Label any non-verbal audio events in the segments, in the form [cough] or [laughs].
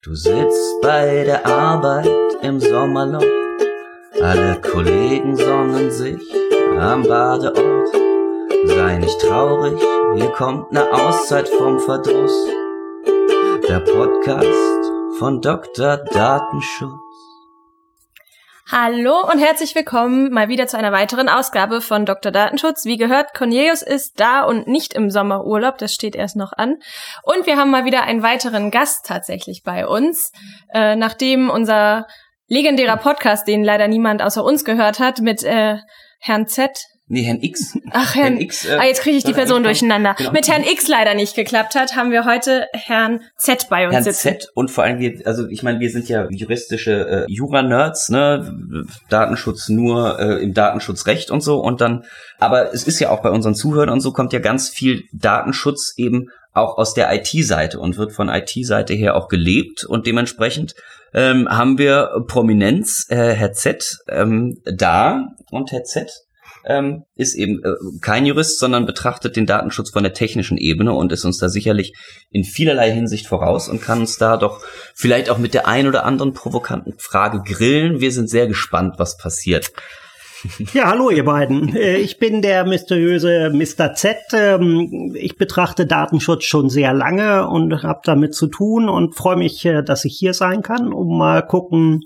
Du sitzt bei der Arbeit im Sommerloch, alle Kollegen sonnen sich am Badeort. Sei nicht traurig, hier kommt ne Auszeit vom Verdruss. Der Podcast von Dr. Datenschutz. Hallo und herzlich willkommen mal wieder zu einer weiteren Ausgabe von Dr. Datenschutz. Wie gehört, Cornelius ist da und nicht im Sommerurlaub, das steht erst noch an. Und wir haben mal wieder einen weiteren Gast tatsächlich bei uns, äh, nachdem unser legendärer Podcast, den leider niemand außer uns gehört hat, mit äh, Herrn Z Nee, Herrn X. Ach, Herrn, Herrn X. Äh, ah, jetzt kriege ich die Person durcheinander. Genau. Mit Herrn X leider nicht geklappt hat, haben wir heute Herrn Z bei uns Herrn sitzen. Z und vor allem wir, also ich meine, wir sind ja juristische äh, Jura-Nerds, ne? Datenschutz nur äh, im Datenschutzrecht und so und dann, aber es ist ja auch bei unseren Zuhörern und so kommt ja ganz viel Datenschutz eben auch aus der IT-Seite und wird von IT-Seite her auch gelebt und dementsprechend ähm, haben wir Prominenz, äh, Herr Z ähm, da und Herr Z ähm, ist eben äh, kein Jurist, sondern betrachtet den Datenschutz von der technischen Ebene und ist uns da sicherlich in vielerlei Hinsicht voraus und kann uns da doch vielleicht auch mit der ein oder anderen provokanten Frage grillen. Wir sind sehr gespannt, was passiert. Ja, hallo ihr beiden. Äh, ich bin der mysteriöse Mr. Z. Ähm, ich betrachte Datenschutz schon sehr lange und habe damit zu tun und freue mich, äh, dass ich hier sein kann, um mal gucken,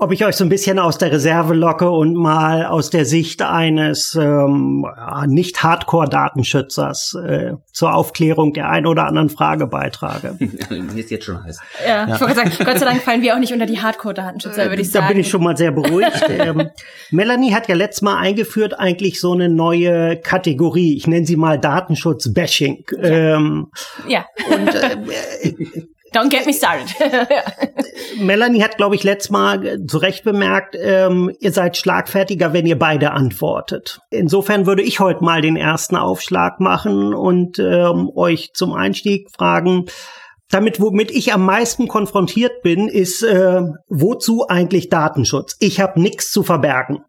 ob ich euch so ein bisschen aus der Reserve locke und mal aus der Sicht eines ähm, nicht Hardcore-Datenschützers äh, zur Aufklärung der einen oder anderen Frage beitrage. [laughs] Mir ist jetzt schon heiß. Ja, ja. ich wollte sagen, Gott sei Dank fallen wir auch nicht unter die Hardcore-Datenschützer, würde ich sagen. Da bin ich schon mal sehr beruhigt. [laughs] ähm, Melanie hat ja letztes Mal eingeführt eigentlich so eine neue Kategorie. Ich nenne sie mal Datenschutz-Bashing. Ja. Ähm, ja. Und äh, [laughs] Don't get me started. [laughs] Melanie hat, glaube ich, letztes Mal zu Recht bemerkt, ähm, ihr seid schlagfertiger, wenn ihr beide antwortet. Insofern würde ich heute mal den ersten Aufschlag machen und ähm, euch zum Einstieg fragen, damit, womit ich am meisten konfrontiert bin, ist, äh, wozu eigentlich Datenschutz? Ich habe nichts zu verbergen.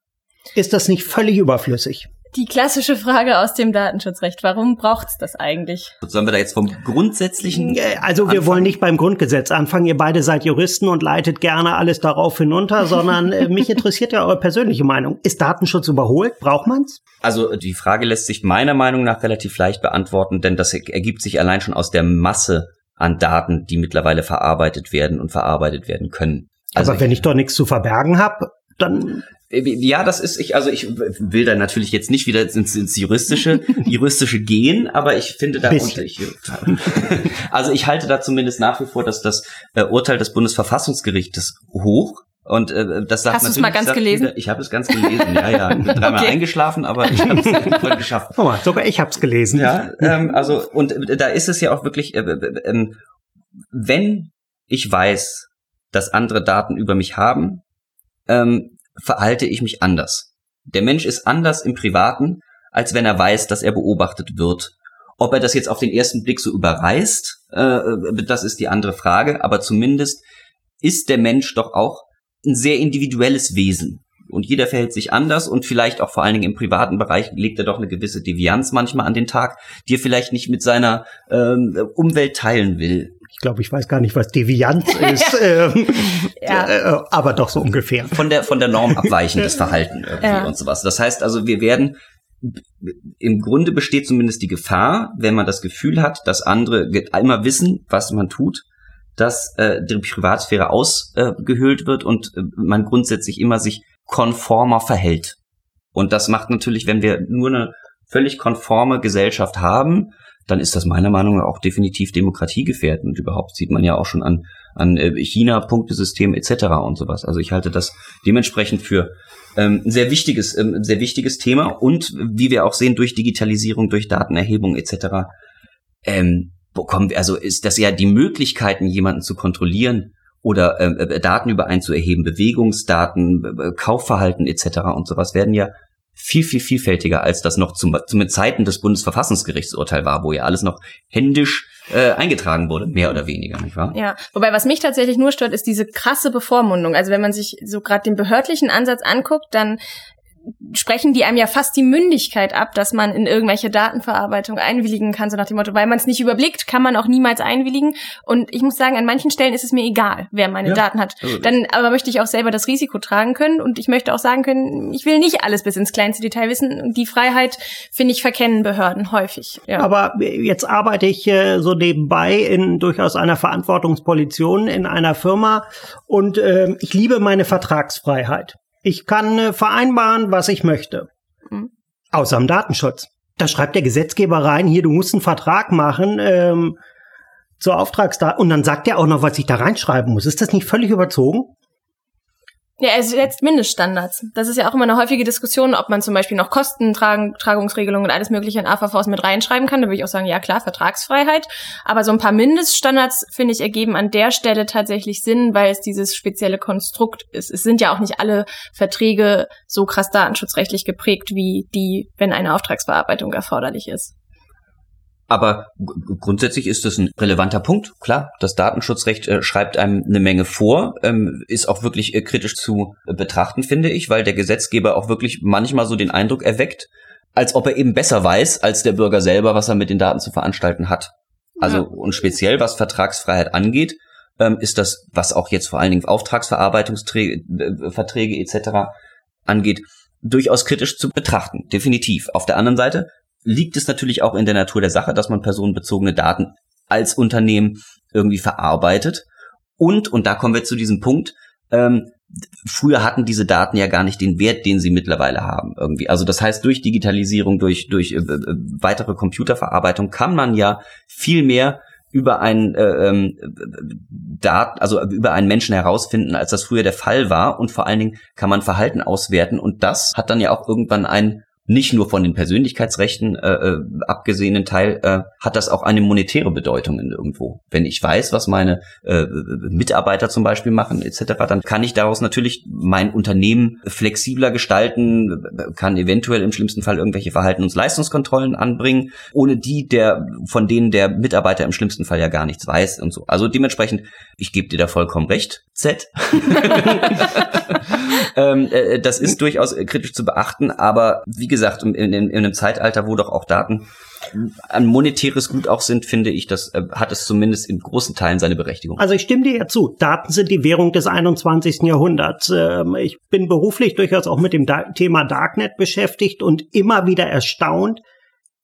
Ist das nicht völlig überflüssig? Die klassische Frage aus dem Datenschutzrecht. Warum braucht's das eigentlich? Sollen wir da jetzt vom grundsätzlichen? Also wir anfangen? wollen nicht beim Grundgesetz anfangen. Ihr beide seid Juristen und leitet gerne alles darauf hinunter, sondern äh, mich [laughs] interessiert ja eure persönliche Meinung. Ist Datenschutz überholt? Braucht man's? Also die Frage lässt sich meiner Meinung nach relativ leicht beantworten, denn das ergibt sich allein schon aus der Masse an Daten, die mittlerweile verarbeitet werden und verarbeitet werden können. Also Aber wenn ich doch nichts zu verbergen habe, dann ja, das ist ich also ich will da natürlich jetzt nicht wieder ins, ins juristische [laughs] juristische gehen, aber ich finde da unter, ich, [laughs] also ich halte da zumindest nach wie vor, dass das äh, Urteil des Bundesverfassungsgerichtes hoch und äh, das sagt Hast du es mal ganz gelesen? Ich habe es ganz gelesen, ja, ja. Bin dreimal okay. eingeschlafen, aber ich habe es [laughs] geschafft. Oh, sogar ich habe es gelesen. Ja, ähm, also und äh, da ist es ja auch wirklich, äh, äh, äh, wenn ich weiß, dass andere Daten über mich haben, ähm, verhalte ich mich anders. Der Mensch ist anders im Privaten, als wenn er weiß, dass er beobachtet wird. Ob er das jetzt auf den ersten Blick so überreißt, äh, das ist die andere Frage, aber zumindest ist der Mensch doch auch ein sehr individuelles Wesen. Und jeder verhält sich anders und vielleicht auch vor allen Dingen im privaten Bereich legt er doch eine gewisse Devianz manchmal an den Tag, die er vielleicht nicht mit seiner ähm, Umwelt teilen will ich glaube, ich weiß gar nicht, was Devianz [laughs] ist, ähm, [laughs] ja. äh, aber doch so ungefähr. Von der, von der Norm abweichendes [laughs] Verhalten irgendwie ja. und sowas. Das heißt also, wir werden, im Grunde besteht zumindest die Gefahr, wenn man das Gefühl hat, dass andere einmal wissen, was man tut, dass äh, die Privatsphäre ausgehöhlt äh, wird und äh, man grundsätzlich immer sich konformer verhält. Und das macht natürlich, wenn wir nur eine völlig konforme Gesellschaft haben, dann ist das meiner Meinung nach auch definitiv demokratiegefährdend. Und überhaupt sieht man ja auch schon an, an äh, China, Punktesystem etc. und sowas. Also ich halte das dementsprechend für ähm, ein sehr wichtiges, ähm, sehr wichtiges Thema. Und wie wir auch sehen, durch Digitalisierung, durch Datenerhebung etc. Ähm, bekommen wir, also ist das ja die Möglichkeiten, jemanden zu kontrollieren, oder ähm, äh, Daten über einen zu erheben, Bewegungsdaten, äh, Kaufverhalten etc. und sowas werden ja viel, viel vielfältiger, als das noch zum, zum Zeiten des Bundesverfassungsgerichtsurteil war, wo ja alles noch händisch äh, eingetragen wurde, mehr oder weniger, nicht wahr? Ja, wobei was mich tatsächlich nur stört, ist diese krasse Bevormundung. Also wenn man sich so gerade den behördlichen Ansatz anguckt, dann sprechen die einem ja fast die Mündigkeit ab, dass man in irgendwelche Datenverarbeitung einwilligen kann, so nach dem Motto, weil man es nicht überblickt, kann man auch niemals einwilligen. Und ich muss sagen, an manchen Stellen ist es mir egal, wer meine ja, Daten hat. Also Dann aber möchte ich auch selber das Risiko tragen können und ich möchte auch sagen können, ich will nicht alles bis ins kleinste Detail wissen. Und die Freiheit, finde ich, verkennen Behörden häufig. Ja. Aber jetzt arbeite ich äh, so nebenbei in durchaus einer Verantwortungsposition in einer Firma und äh, ich liebe meine Vertragsfreiheit. Ich kann äh, vereinbaren, was ich möchte. Mhm. Außer im Datenschutz. Da schreibt der Gesetzgeber rein, hier, du musst einen Vertrag machen ähm, zur Auftragsdaten. Und dann sagt er auch noch, was ich da reinschreiben muss. Ist das nicht völlig überzogen? Ja, er setzt Mindeststandards. Das ist ja auch immer eine häufige Diskussion, ob man zum Beispiel noch Kostentragungsregelungen und alles mögliche in AVVs mit reinschreiben kann. Da würde ich auch sagen, ja klar, Vertragsfreiheit. Aber so ein paar Mindeststandards, finde ich, ergeben an der Stelle tatsächlich Sinn, weil es dieses spezielle Konstrukt ist. Es sind ja auch nicht alle Verträge so krass datenschutzrechtlich geprägt, wie die, wenn eine Auftragsbearbeitung erforderlich ist. Aber grundsätzlich ist das ein relevanter Punkt. Klar, das Datenschutzrecht äh, schreibt einem eine Menge vor, ähm, ist auch wirklich äh, kritisch zu äh, betrachten, finde ich, weil der Gesetzgeber auch wirklich manchmal so den Eindruck erweckt, als ob er eben besser weiß als der Bürger selber, was er mit den Daten zu veranstalten hat. Also ja. und speziell was Vertragsfreiheit angeht, ähm, ist das, was auch jetzt vor allen Dingen Auftragsverarbeitungsverträge äh, etc. angeht, durchaus kritisch zu betrachten. Definitiv. Auf der anderen Seite liegt es natürlich auch in der Natur der Sache, dass man personenbezogene Daten als Unternehmen irgendwie verarbeitet. Und, und da kommen wir zu diesem Punkt, ähm, früher hatten diese Daten ja gar nicht den Wert, den sie mittlerweile haben irgendwie. Also das heißt, durch Digitalisierung, durch, durch äh, äh weitere Computerverarbeitung kann man ja viel mehr über einen äh, Dat also über einen Menschen herausfinden, als das früher der Fall war. Und vor allen Dingen kann man Verhalten auswerten. Und das hat dann ja auch irgendwann einen nicht nur von den Persönlichkeitsrechten äh, äh, abgesehenen Teil äh, hat das auch eine monetäre Bedeutung in irgendwo. Wenn ich weiß, was meine äh, Mitarbeiter zum Beispiel machen etc., dann kann ich daraus natürlich mein Unternehmen flexibler gestalten, kann eventuell im schlimmsten Fall irgendwelche Verhalten- und Leistungskontrollen anbringen, ohne die der von denen der Mitarbeiter im schlimmsten Fall ja gar nichts weiß und so. Also dementsprechend, ich gebe dir da vollkommen recht, Z. [laughs] [laughs] ähm, äh, das ist durchaus kritisch zu beachten, aber wie gesagt, in, in, in einem Zeitalter, wo doch auch Daten ein monetäres Gut auch sind, finde ich, das äh, hat es zumindest in großen Teilen seine Berechtigung. Also ich stimme dir ja zu. Daten sind die Währung des 21. Jahrhunderts. Ähm, ich bin beruflich durchaus auch mit dem da Thema Darknet beschäftigt und immer wieder erstaunt,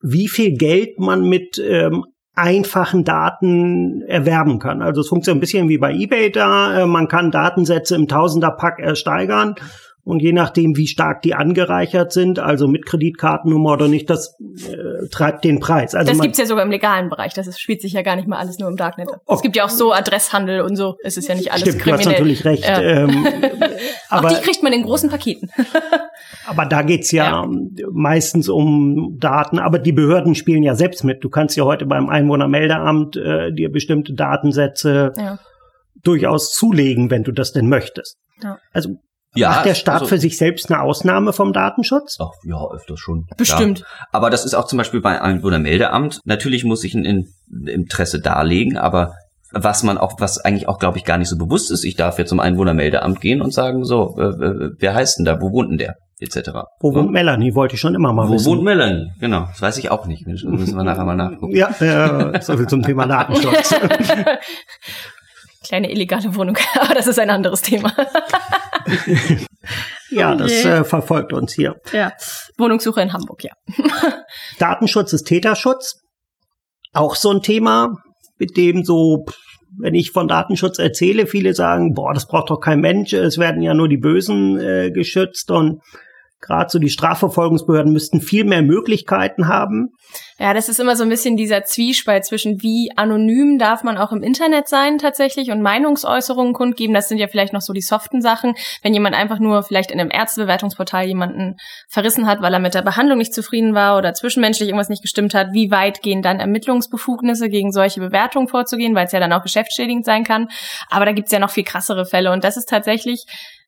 wie viel Geld man mit ähm, einfachen Daten erwerben kann. Also es funktioniert ein bisschen wie bei eBay da. Äh, man kann Datensätze im Tausenderpack ersteigern und je nachdem, wie stark die angereichert sind, also mit Kreditkartennummer oder nicht, das äh, treibt den Preis. Also das gibt's ja sogar im legalen Bereich. Das ist, spielt sich ja gar nicht mal alles nur im Darknet. Oh. Es gibt ja auch so Adresshandel und so. Es ist ja nicht alles Stimmt, kriminell. Du hast natürlich recht. Ja. Ähm, [laughs] aber, auch die kriegt man in großen Paketen. [laughs] aber da geht's ja, ja, meistens um Daten. Aber die Behörden spielen ja selbst mit. Du kannst ja heute beim Einwohnermeldeamt äh, dir bestimmte Datensätze ja. durchaus zulegen, wenn du das denn möchtest. Ja. Also ja, Macht der Staat also, für sich selbst eine Ausnahme vom Datenschutz? Ach ja, öfters schon. Bestimmt. Ja. Aber das ist auch zum Beispiel bei Einwohnermeldeamt. Natürlich muss ich ein, Interesse darlegen, aber was man auch, was eigentlich auch, glaube ich, gar nicht so bewusst ist, ich darf jetzt zum Einwohnermeldeamt gehen und sagen, so, äh, äh, wer heißt denn da, wo wohnt denn der? etc. Wo wohnt Melanie? Wollte ich schon immer mal Wo wissen. Wo wohnt Melanie? Genau, das weiß ich auch nicht. Das müssen wir nachher mal nachgucken. Ja, äh, so viel zum Thema Datenschutz. [laughs] [laughs] Kleine illegale Wohnung, [laughs] aber das ist ein anderes Thema. Ja, oh das äh, verfolgt uns hier. Ja, Wohnungssuche in Hamburg, ja. [laughs] Datenschutz ist Täterschutz. Auch so ein Thema, mit dem so, wenn ich von Datenschutz erzähle, viele sagen, boah, das braucht doch kein Mensch, es werden ja nur die Bösen äh, geschützt und gerade so die Strafverfolgungsbehörden müssten viel mehr Möglichkeiten haben. Ja, das ist immer so ein bisschen dieser Zwiespalt zwischen wie anonym darf man auch im Internet sein tatsächlich und Meinungsäußerungen kundgeben. Das sind ja vielleicht noch so die soften Sachen. Wenn jemand einfach nur vielleicht in einem Ärztebewertungsportal jemanden verrissen hat, weil er mit der Behandlung nicht zufrieden war oder zwischenmenschlich irgendwas nicht gestimmt hat, wie weit gehen dann Ermittlungsbefugnisse gegen solche Bewertungen vorzugehen, weil es ja dann auch geschäftsschädigend sein kann. Aber da gibt's ja noch viel krassere Fälle und das ist tatsächlich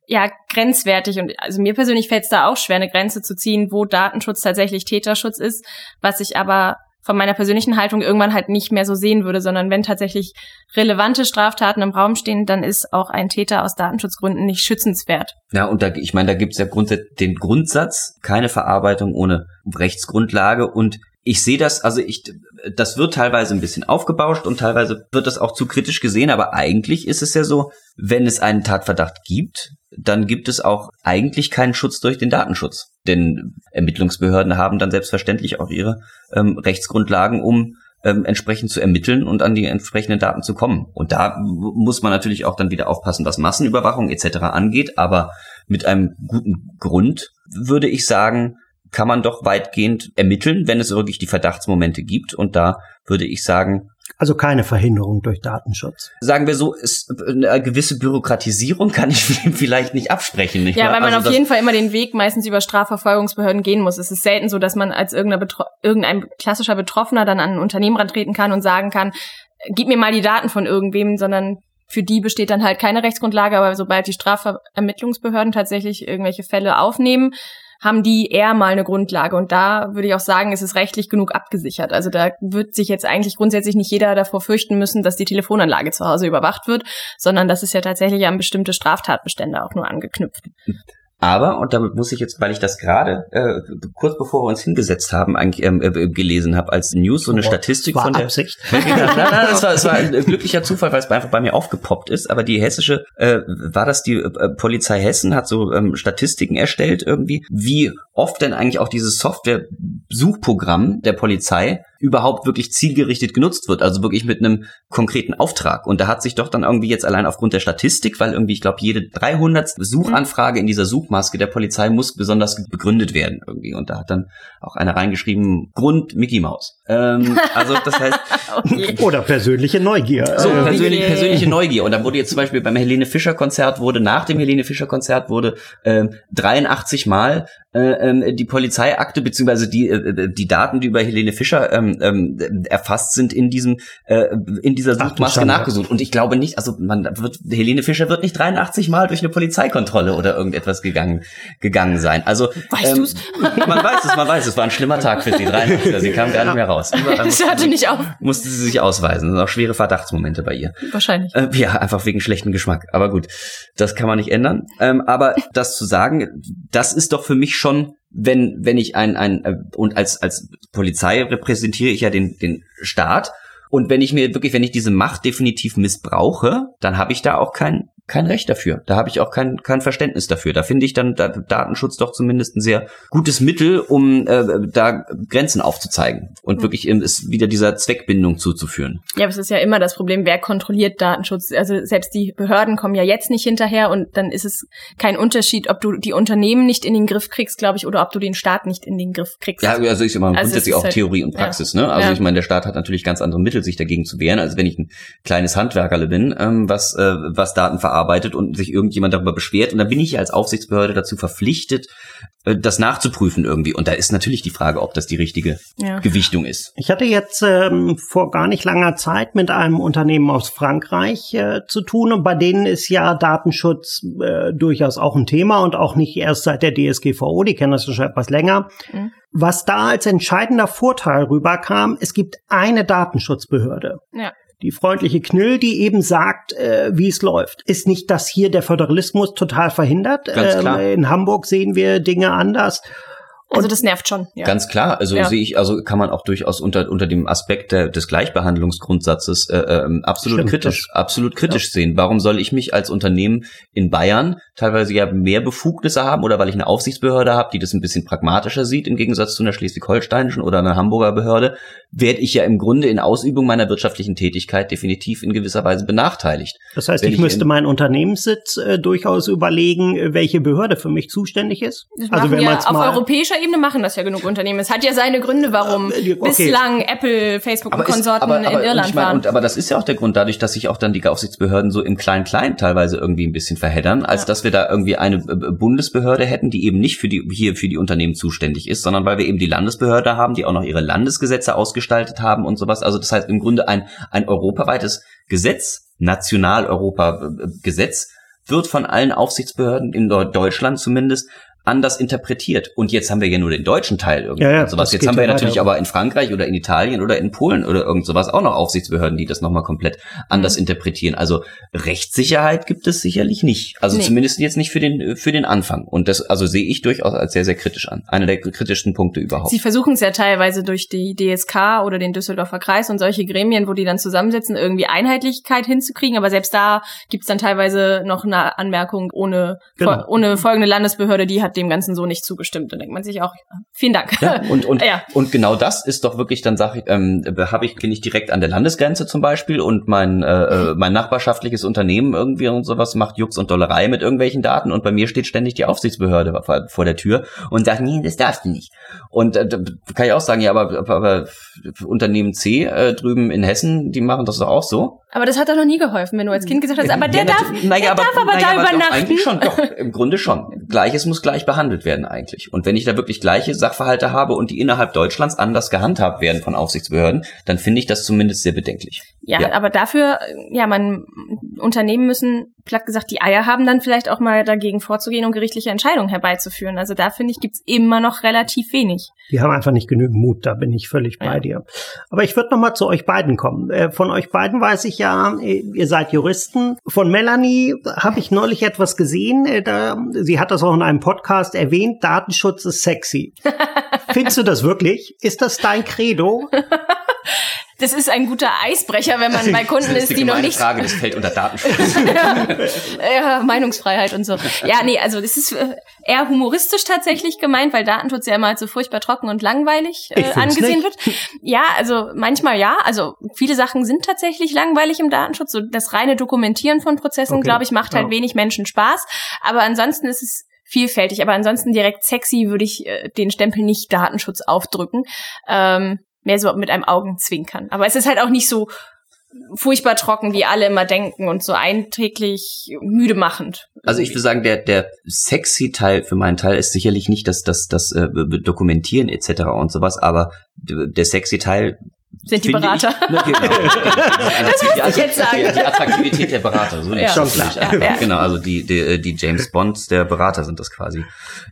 ja grenzwertig und also mir persönlich fällt es da auch schwer, eine Grenze zu ziehen, wo Datenschutz tatsächlich Täterschutz ist, was ich aber von meiner persönlichen Haltung irgendwann halt nicht mehr so sehen würde, sondern wenn tatsächlich relevante Straftaten im Raum stehen, dann ist auch ein Täter aus Datenschutzgründen nicht schützenswert. Ja, und da, ich meine, da gibt's ja grundsätzlich den Grundsatz, keine Verarbeitung ohne Rechtsgrundlage und ich sehe das, also ich, das wird teilweise ein bisschen aufgebauscht und teilweise wird das auch zu kritisch gesehen, aber eigentlich ist es ja so, wenn es einen Tatverdacht gibt, dann gibt es auch eigentlich keinen Schutz durch den Datenschutz. Denn Ermittlungsbehörden haben dann selbstverständlich auch ihre ähm, Rechtsgrundlagen, um ähm, entsprechend zu ermitteln und an die entsprechenden Daten zu kommen. Und da muss man natürlich auch dann wieder aufpassen, was Massenüberwachung etc. angeht. Aber mit einem guten Grund würde ich sagen, kann man doch weitgehend ermitteln, wenn es wirklich die Verdachtsmomente gibt. Und da würde ich sagen, also keine Verhinderung durch Datenschutz. Sagen wir so, ist eine gewisse Bürokratisierung kann ich [laughs] vielleicht nicht absprechen. Nicht ja, wahr? weil man also auf jeden Fall immer den Weg meistens über Strafverfolgungsbehörden gehen muss. Es ist selten so, dass man als irgendein klassischer Betroffener dann an ein Unternehmen rantreten kann und sagen kann, gib mir mal die Daten von irgendwem, sondern für die besteht dann halt keine Rechtsgrundlage, aber sobald die Strafvermittlungsbehörden tatsächlich irgendwelche Fälle aufnehmen, haben die eher mal eine Grundlage. Und da würde ich auch sagen, ist es rechtlich genug abgesichert. Also da wird sich jetzt eigentlich grundsätzlich nicht jeder davor fürchten müssen, dass die Telefonanlage zu Hause überwacht wird, sondern das ist ja tatsächlich an bestimmte Straftatbestände auch nur angeknüpft. Aber, und damit muss ich jetzt, weil ich das gerade äh, kurz bevor wir uns hingesetzt haben, eigentlich ähm, äh, gelesen habe als News, so eine oh, Statistik war von der. Absicht. [laughs] nein, nein, das war, das war ein [laughs] glücklicher Zufall, weil es einfach bei mir aufgepoppt ist. Aber die hessische, äh, war das die äh, Polizei Hessen, hat so ähm, Statistiken erstellt irgendwie, wie oft denn eigentlich auch dieses Software-Suchprogramm der Polizei überhaupt wirklich zielgerichtet genutzt wird, also wirklich mit einem konkreten Auftrag. Und da hat sich doch dann irgendwie jetzt allein aufgrund der Statistik, weil irgendwie, ich glaube, jede 300 Suchanfrage in dieser Suchmaske der Polizei muss besonders begründet werden irgendwie. Und da hat dann auch einer reingeschrieben, Grund Mickey Mouse. Ähm, also das heißt... [laughs] okay. [laughs] Oder persönliche Neugier. So, persönlich, persönliche Neugier. Und da wurde jetzt zum Beispiel beim Helene Fischer Konzert wurde, nach dem Helene Fischer Konzert wurde ähm, 83 Mal äh, ähm, die Polizeiakte beziehungsweise die äh, die Daten, die über Helene Fischer ähm, ähm, erfasst sind in diesem äh, in dieser Suchmaske nachgesucht. Und ich glaube nicht, also man wird Helene Fischer wird nicht 83 Mal durch eine Polizeikontrolle oder irgendetwas gegangen gegangen sein. Also weißt ähm, du's? [laughs] man weiß es, man weiß es. War ein schlimmer Tag für sie. 83, sie kam gar nicht mehr raus. [laughs] Das hörte nicht auf. Musste sie sich ausweisen. Das sind auch schwere Verdachtsmomente bei ihr. Wahrscheinlich. Äh, ja, einfach wegen schlechten Geschmack. Aber gut, das kann man nicht ändern. Ähm, aber das zu sagen, das ist doch für mich schon, wenn, wenn ich ein, ein, äh, und als, als Polizei repräsentiere ich ja den, den Staat. Und wenn ich mir wirklich, wenn ich diese Macht definitiv missbrauche, dann habe ich da auch kein, kein Recht dafür. Da habe ich auch kein, kein Verständnis dafür. Da finde ich dann da, Datenschutz doch zumindest ein sehr gutes Mittel, um äh, da Grenzen aufzuzeigen und mhm. wirklich ähm, es wieder dieser Zweckbindung zuzuführen. Ja, aber es ist ja immer das Problem, wer kontrolliert Datenschutz? Also selbst die Behörden kommen ja jetzt nicht hinterher und dann ist es kein Unterschied, ob du die Unternehmen nicht in den Griff kriegst, glaube ich, oder ob du den Staat nicht in den Griff kriegst. Ja, also ich immer also grundsätzlich auch halt, Theorie und Praxis. Ja. Ne? Also ja. ich meine, der Staat hat natürlich ganz andere Mittel, sich dagegen zu wehren, als wenn ich ein kleines Handwerkerle bin, ähm, was äh, was Daten verarbeitet arbeitet und sich irgendjemand darüber beschwert. Und dann bin ich als Aufsichtsbehörde dazu verpflichtet, äh, das nachzuprüfen irgendwie. Und da ist natürlich die Frage, ob das die richtige ja. Gewichtung ist. Ich hatte jetzt ähm, vor gar nicht langer Zeit mit einem Unternehmen aus Frankreich äh, zu tun und bei denen ist ja Datenschutz äh, durchaus auch ein Thema und auch nicht erst seit der DSGVO, die kennen das schon etwas länger. Mhm. Was da als entscheidender Vorteil rüberkam, es gibt eine Datenschutzbehörde. Ja die freundliche Knill, die eben sagt, äh, wie es läuft. Ist nicht das hier der Föderalismus total verhindert? Ganz klar. Ähm, in Hamburg sehen wir Dinge anders. Also das nervt schon. Ja. Ganz klar. Also ja. sehe ich, also kann man auch durchaus unter unter dem Aspekt der, des Gleichbehandlungsgrundsatzes äh, äh, absolut Stimmt, kritisch, das, absolut kritisch ja. sehen. Warum soll ich mich als Unternehmen in Bayern teilweise ja mehr Befugnisse haben oder weil ich eine Aufsichtsbehörde habe, die das ein bisschen pragmatischer sieht im Gegensatz zu einer schleswig-holsteinischen oder einer Hamburger Behörde, werde ich ja im Grunde in Ausübung meiner wirtschaftlichen Tätigkeit definitiv in gewisser Weise benachteiligt. Das heißt, ich, ich, müsste meinen Unternehmenssitz äh, durchaus überlegen, welche Behörde für mich zuständig ist. Das also wenn ja auf europäischer Ebene machen das ja genug Unternehmen. Es hat ja seine Gründe, warum okay. bislang Apple, Facebook aber und Konsorten aber, aber, in Irland ich mein, waren. Und, aber das ist ja auch der Grund, dadurch, dass sich auch dann die Aufsichtsbehörden so im Klein-Klein teilweise irgendwie ein bisschen verheddern, als ja. dass wir da irgendwie eine äh, Bundesbehörde hätten, die eben nicht für die hier für die Unternehmen zuständig ist, sondern weil wir eben die Landesbehörde haben, die auch noch ihre Landesgesetze ausgestaltet haben und sowas. Also das heißt im Grunde ein ein europaweites Gesetz, National-Europa-Gesetz, wird von allen Aufsichtsbehörden in Deutschland zumindest anders interpretiert. Und jetzt haben wir ja nur den deutschen Teil irgendwie Ja, ja, sowas. Jetzt haben wir ja natürlich aber in Frankreich oder in Italien oder in Polen oder irgend sowas auch noch Aufsichtsbehörden, die das nochmal komplett anders Mhm. interpretieren. Also Rechtssicherheit gibt es sicherlich nicht. Also Nee. zumindest jetzt nicht für den, für den Anfang. Und das, also sehe ich durchaus als sehr, sehr kritisch an. Einer der kritischsten Punkte überhaupt. Sie versuchen es ja teilweise durch die DSK oder den Düsseldorfer Kreis und solche Gremien, wo die dann zusammensitzen, irgendwie Einheitlichkeit hinzukriegen. Aber selbst da gibt's dann teilweise noch eine Anmerkung ohne, Genau. ohne folgende Landesbehörde, die hat dem Ganzen so nicht zugestimmt. Dann denkt man sich auch, vielen Dank. Ja, und, [laughs] und, Ja. und genau das ist doch wirklich, dann sage ich, ähm, habe ich, bin ich direkt an der Landesgrenze zum Beispiel und mein, äh, äh, mein nachbarschaftliches Unternehmen irgendwie und sowas macht Jux und Dollerei mit irgendwelchen Daten und bei mir steht ständig die Aufsichtsbehörde vor, vor der Tür und sagt, nee, das darfst du nicht. Und äh, da kann ich auch sagen, ja, aber, aber, aber Unternehmen C äh, drüben in Hessen, die machen das doch auch so. Aber das hat doch noch nie geholfen, wenn du als Kind gesagt hast, aber der Ja, darf, naja, der aber, darf aber naja, da aber Doch, übernachten. eigentlich schon, doch, im Grunde schon. Gleiches muss gleich behandelt werden eigentlich. Und wenn ich da wirklich gleiche Sachverhalte habe und die innerhalb Deutschlands anders gehandhabt werden von Aufsichtsbehörden, dann finde ich das zumindest sehr bedenklich. Ja, Ja. aber dafür, ja, man, Unternehmen müssen, platt gesagt, die Eier haben, dann vielleicht auch mal dagegen vorzugehen und gerichtliche Entscheidungen herbeizuführen. Also da finde ich, gibt's immer noch relativ wenig. Die haben einfach nicht genügend Mut, da bin ich völlig bei Ja. dir. Aber ich würde noch mal zu euch beiden kommen. Äh, Von euch beiden weiß ich ja, äh, ihr seid Juristen. Von Melanie habe ich neulich etwas gesehen. äh, Da, sie hat das auch in einem Podcast erwähnt. Datenschutz ist sexy. [laughs] Findest du das wirklich? Ist das dein Credo? [laughs] Das ist ein guter Eisbrecher, wenn man bei Kunden [laughs] Das ist, die noch nicht Frage, das fällt unter Datenschutz. [laughs] ja, Meinungsfreiheit und so. Ja, nee, also das ist äh, eher humoristisch tatsächlich gemeint, weil Datenschutz ja immer als so furchtbar trocken und langweilig äh, angesehen nicht. wird. Ja, also manchmal ja. Also viele Sachen sind tatsächlich langweilig im Datenschutz. So das reine Dokumentieren von Prozessen, Okay, glaube ich, macht halt ja. wenig Menschen Spaß. Aber ansonsten ist es vielfältig. Aber ansonsten direkt sexy würde ich äh, den Stempel nicht Datenschutz aufdrücken. Ähm, mehr so mit einem Augenzwinkern. Aber es ist halt auch nicht so furchtbar trocken, wie alle immer denken und so einträglich müde machend. Also ich würde sagen, der, der sexy Teil für meinen Teil ist sicherlich nicht das, das, das äh, Dokumentieren etc. und sowas, aber der sexy Teil sind die Berater. Ich, ne, genau. [laughs] das musste ich jetzt sagen. Die, die Attraktivität der Berater, so nicht. Ja. Schon klar. Ja, ja. Genau, also die, die, die James Bonds der Berater sind das quasi.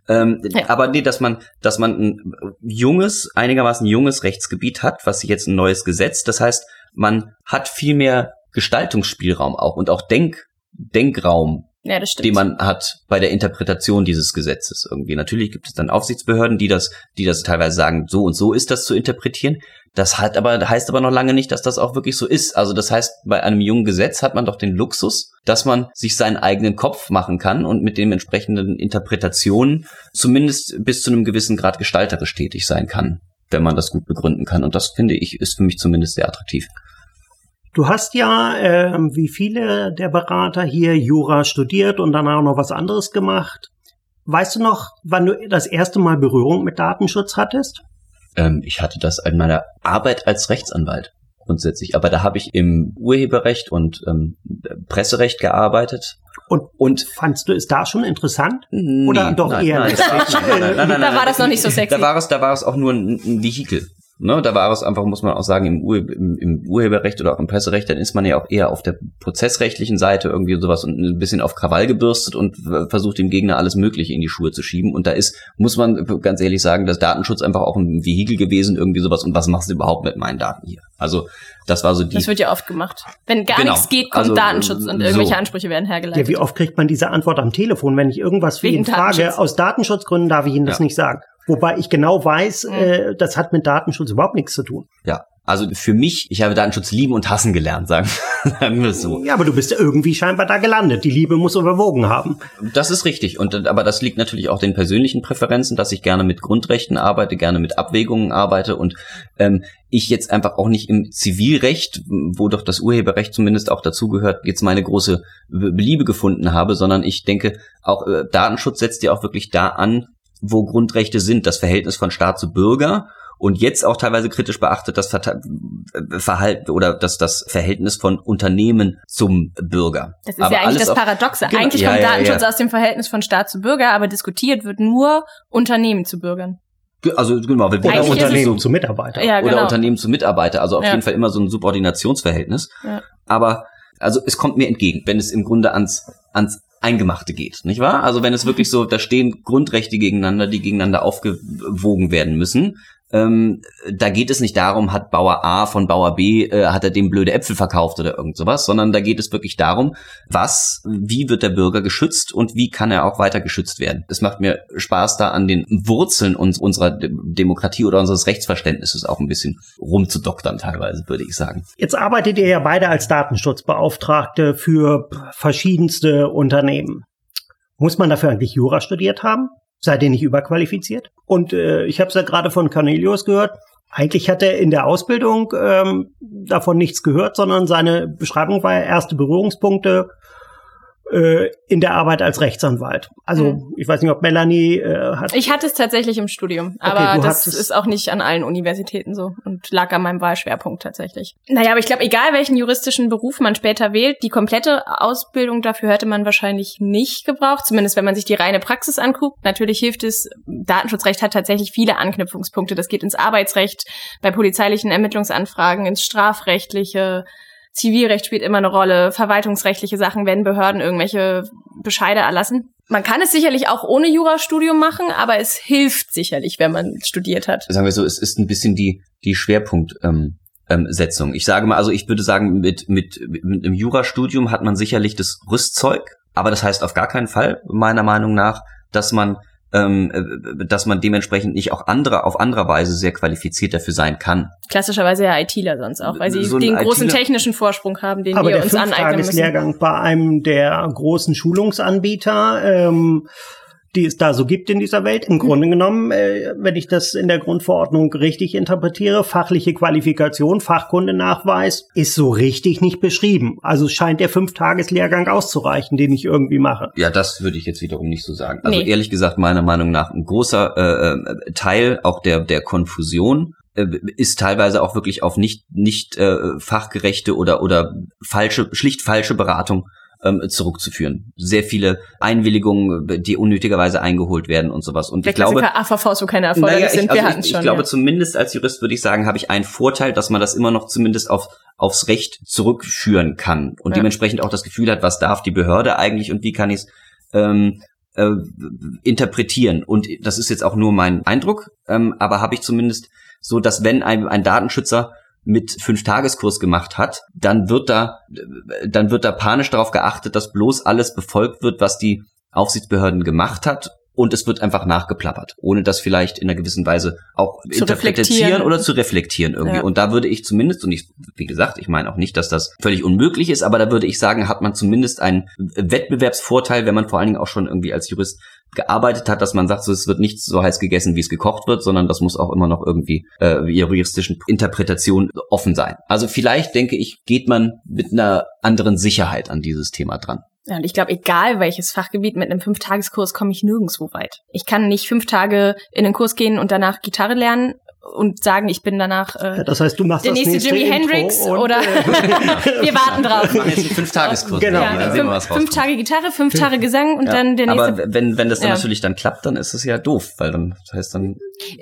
Ähm, Ja. Aber nee, dass man, dass man ein junges, einigermaßen junges Rechtsgebiet hat, was jetzt ein neues Gesetz. Das heißt, man hat viel mehr Gestaltungsspielraum auch und auch Denk, Denkraum Ja, das stimmt. den man hat bei der Interpretation dieses Gesetzes irgendwie. Natürlich gibt es dann Aufsichtsbehörden, die das, die das teilweise sagen, so und so ist das zu interpretieren. Das hat aber, heißt aber noch lange nicht, dass das auch wirklich so ist. Also das heißt, bei einem jungen Gesetz hat man doch den Luxus, dass man sich seinen eigenen Kopf machen kann und mit den entsprechenden Interpretationen zumindest bis zu einem gewissen Grad gestalterisch tätig sein kann, wenn man das gut begründen kann. Und das finde ich, ist für mich zumindest sehr attraktiv. Du hast ja, ähm, wie viele der Berater hier Jura studiert und danach noch was anderes gemacht. Weißt du noch, wann du das erste Mal Berührung mit Datenschutz hattest? Ähm, ich hatte das in meiner Arbeit als Rechtsanwalt grundsätzlich, aber da habe ich im Urheberrecht und ähm, Presserecht gearbeitet. Und, Und fandst du es da schon interessant? Nee, Oder doch nein, eher nein, nicht? nein, nein, nein, nein, nein, Da war das noch nicht so sexy. Da war es, da war es auch nur ein, ein Vehikel. Ne, da war es einfach, muss man auch sagen, im, Ur, im, im Urheberrecht oder auch im Presserecht, dann ist man ja auch eher auf der prozessrechtlichen Seite irgendwie sowas und ein bisschen auf Krawall gebürstet und versucht dem Gegner alles Mögliche in die Schuhe zu schieben. Und da ist, muss man ganz ehrlich sagen, dass Datenschutz einfach auch ein Vehikel gewesen, irgendwie sowas. Und was machst du überhaupt mit meinen Daten hier? Also, das war so die. Das wird ja oft gemacht. Wenn gar Genau. nichts geht, kommt Also, Datenschutz und so. irgendwelche Ansprüche werden hergeleitet. Ja, wie oft kriegt man diese Antwort am Telefon, wenn ich irgendwas für Wegen ihn frage? Aus Datenschutzgründen darf ich Ihnen das Ja. nicht sagen. Wobei ich genau weiß, Mhm. äh, das hat mit Datenschutz überhaupt nichts zu tun. ja. Also für mich, ich habe Datenschutz lieben und hassen gelernt, sagen, [laughs] sagen wir es so. Ja, aber du bist irgendwie scheinbar da gelandet. Die Liebe muss überwogen haben. Das ist richtig. Und aber das liegt natürlich auch den persönlichen Präferenzen, dass ich gerne mit Grundrechten arbeite, gerne mit Abwägungen arbeite und ähm, ich jetzt einfach auch nicht im Zivilrecht, wo doch das Urheberrecht zumindest auch dazugehört, jetzt meine große Be- Beliebe gefunden habe, sondern ich denke, auch äh, Datenschutz setzt ja auch wirklich da an, wo Grundrechte sind, das Verhältnis von Staat zu Bürger und jetzt auch teilweise kritisch beachtet das äh, Verhalten oder das, das Verhältnis von Unternehmen zum Bürger. das ist Aber ja eigentlich alles das Paradoxe. Genau. Eigentlich Ja, kommt ja, Datenschutz ja. aus dem Verhältnis von Staat zu Bürger, aber diskutiert wird nur Unternehmen zu Bürgern. Ge- Also genau, wir Oder Unternehmen zu Mitarbeiter. Ja, oder genau. Unternehmen zu Mitarbeiter, also auf Ja. jeden Fall immer so ein Subordinationsverhältnis. Ja. Aber also es kommt mir entgegen, wenn es im Grunde ans ans Eingemachte geht, nicht wahr? Also wenn es wirklich so, da stehen Grundrechte gegeneinander, die gegeneinander aufgewogen werden müssen, ähm, da geht es nicht darum, hat Bauer A von Bauer B, äh, hat er dem blöde Äpfel verkauft oder irgend sowas, sondern da geht es wirklich darum, was, wie wird der Bürger geschützt und wie kann er auch weiter geschützt werden. Es macht mir Spaß, da an den Wurzeln uns, unserer Demokratie oder unseres Rechtsverständnisses auch ein bisschen rumzudoktern teilweise, würde ich sagen. Jetzt arbeitet ihr ja beide als Datenschutzbeauftragte für verschiedenste Unternehmen. Muss man dafür eigentlich Jura studiert haben? Seid ihr nicht überqualifiziert? Und äh, ich habe es ja gerade von Cornelius gehört. Eigentlich hat er in der Ausbildung ähm, davon nichts gehört, sondern seine Beschreibung war ja erste Berührungspunkte äh, in der Arbeit als Rechtsanwalt. Also mhm. ich weiß nicht, ob Melanie äh, hat. Ich hatte es tatsächlich im Studium, aber okay, das ist auch nicht an allen Universitäten so und lag an meinem Wahlschwerpunkt tatsächlich. Naja, aber ich glaube, egal welchen juristischen Beruf man später wählt, die komplette Ausbildung dafür hätte man wahrscheinlich nicht gebraucht, zumindest wenn man sich die reine Praxis anguckt. Natürlich hilft es, Datenschutzrecht hat tatsächlich viele Anknüpfungspunkte. Das geht ins Arbeitsrecht, bei polizeilichen Ermittlungsanfragen, ins strafrechtliche, Zivilrecht spielt immer eine Rolle, verwaltungsrechtliche Sachen, wenn Behörden irgendwelche Bescheide erlassen. Man kann es sicherlich auch ohne Jurastudium machen, aber es hilft sicherlich, wenn man studiert hat. Sagen wir so, es ist ein bisschen die, die Schwerpunktsetzung. Ähm, Setzung. ich sage mal, also ich würde sagen, mit, mit, mit einem Jurastudium hat man sicherlich das Rüstzeug, aber das heißt auf gar keinen Fall, meiner Meinung nach, dass man ähm, äh, dass man dementsprechend nicht auch andere auf anderer Weise sehr qualifiziert dafür sein kann. Klassischerweise ja ITler sonst auch, weil sie so den großen technischen Vorsprung haben, den Aber wir uns aneignen müssen. Aber der Lehrgang bei einem der großen Schulungsanbieter ähm, die es da so gibt in dieser Welt. Im Grunde genommen, äh, wenn ich das in der Grundverordnung richtig interpretiere, fachliche Qualifikation, Fachkundenachweis ist so richtig nicht beschrieben. Also scheint der Fünftageslehrgang auszureichen, den ich irgendwie mache. Ja, das würde ich jetzt wiederum nicht so sagen. Also nee. ehrlich gesagt, meiner Meinung nach ein großer äh, äh Teil auch der der Konfusion äh, ist teilweise auch wirklich auf nicht nicht äh, fachgerechte oder oder falsche schlicht falsche Beratung ähm, zurückzuführen. Sehr viele Einwilligungen, die unnötigerweise eingeholt werden und sowas. Und Der ich glaube, AVVs, wo keine Erfolge naja, sind, ich, also ich, schon. Ich glaube, ja. zumindest als Jurist würde ich sagen, habe ich einen Vorteil, dass man das immer noch zumindest auf aufs Recht zurückführen kann und ja. dementsprechend auch das Gefühl hat, was darf die Behörde eigentlich und wie kann ich es ähm, äh, interpretieren. Und das ist jetzt auch nur mein Eindruck, ähm, aber habe ich zumindest so, dass wenn ein, ein Datenschützer mit Fünf-Tageskurs gemacht hat, dann wird da, dann wird da panisch darauf geachtet, dass bloß alles befolgt wird, was die Aufsichtsbehörden gemacht hat und es wird einfach nachgeplappert, ohne das vielleicht in einer gewissen Weise auch zu interpretieren oder zu reflektieren irgendwie. Ja. Und da würde ich zumindest, und ich, wie gesagt, ich meine auch nicht, dass das völlig unmöglich ist, aber da würde ich sagen, hat man zumindest einen Wettbewerbsvorteil, wenn man vor allen Dingen auch schon irgendwie als Jurist gearbeitet hat, dass man sagt, so, es wird nicht so heiß gegessen, wie es gekocht wird, sondern das muss auch immer noch irgendwie äh, juristischen Interpretation offen sein. Also vielleicht, denke ich, geht man mit einer anderen Sicherheit an dieses Thema dran. Ja, und ich glaube, egal welches Fachgebiet, mit einem Fünftageskurs komme ich nirgendwo weit. Ich kann nicht fünf Tage in den Kurs gehen und danach Gitarre lernen und sagen, ich bin danach äh, ja, das heißt, du machst der nächste, nächste Jimi Hendrix oder äh, [laughs] wir warten drauf. Wir machen jetzt einen Fünftageskurs. Genau. Ja, fünf, fünf, Tage Gitarre, fünf Tage Gesang und ja. dann der nächste. Aber wenn, wenn das dann natürlich dann klappt, dann ist es ja doof, weil dann das heißt dann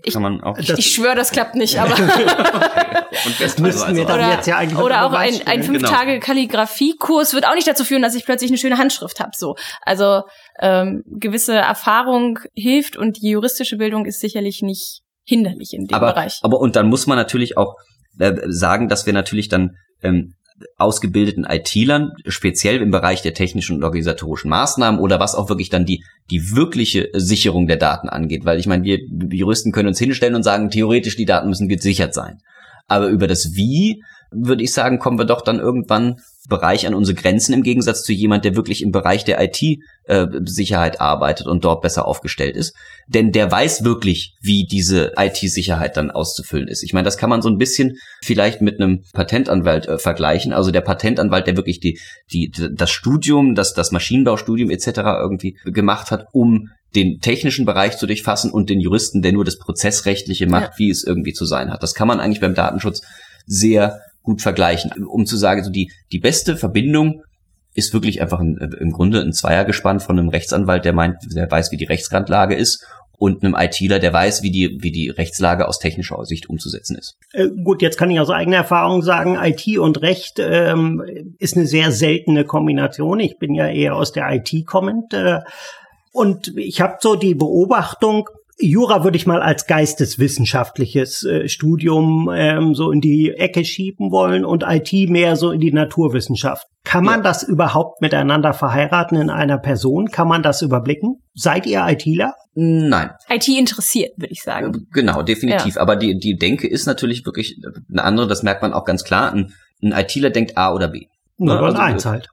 ich, kann man auch. Ich, ich schwöre, das klappt nicht, aber. [laughs] und das müssen wir dann oder, jetzt ja eigentlich Oder auch ein, ein fünf genau. Tage Kalligrafiekurs wird auch nicht dazu führen, dass ich plötzlich eine schöne Handschrift habe. So, also ähm, gewisse Erfahrung hilft und die juristische Bildung ist sicherlich nicht hinderlich in dem aber, Bereich. Aber und dann muss man natürlich auch äh, sagen, dass wir natürlich dann ähm, ausgebildeten IT-Lern, speziell im Bereich der technischen und organisatorischen Maßnahmen oder was auch wirklich dann die, die wirkliche Sicherung der Daten angeht. Weil ich meine, wir Juristen können uns hinstellen und sagen, theoretisch die Daten müssen gesichert sein. Aber über das Wie würde ich sagen, kommen wir doch dann irgendwann Bereich an unsere Grenzen im Gegensatz zu jemand, der wirklich im Bereich der IT-Sicherheit äh, arbeitet und dort besser aufgestellt ist. Denn der weiß wirklich, wie diese IT-Sicherheit dann auszufüllen ist. Ich meine, das kann man so ein bisschen vielleicht mit einem Patentanwalt äh, vergleichen. Also der Patentanwalt, der wirklich die, die, das Studium, das, das Maschinenbaustudium etc. irgendwie gemacht hat, um den technischen Bereich zu durchfassen und den Juristen, der nur das Prozessrechtliche macht, ja. wie es irgendwie zu sein hat. Das kann man eigentlich beim Datenschutz sehr gut vergleichen, um zu sagen, so die, die beste Verbindung ist wirklich einfach ein, im Grunde ein Zweiergespann von einem Rechtsanwalt, der meint, der weiß, wie die Rechtsgrundlage ist und einem ITler, der weiß, wie die, wie die Rechtslage aus technischer Sicht umzusetzen ist. Äh, gut, jetzt kann ich aus eigener Erfahrung sagen, IT und Recht ähm, ist eine sehr seltene Kombination. Ich bin ja eher aus der IT kommend. Äh, und ich habe so die Beobachtung, Jura würde ich mal als geisteswissenschaftliches äh, Studium ähm, so in die Ecke schieben wollen und IT mehr so in die Naturwissenschaft. Kann man ja. das überhaupt miteinander verheiraten in einer Person? Kann man das überblicken? Seid ihr ITler? Nein. IT interessiert, würde ich sagen. Genau, definitiv. Ja. Aber die, die Denke ist natürlich wirklich eine andere, das merkt man auch ganz klar. Ein, ein ITler denkt A oder B. Nur also, eins halt.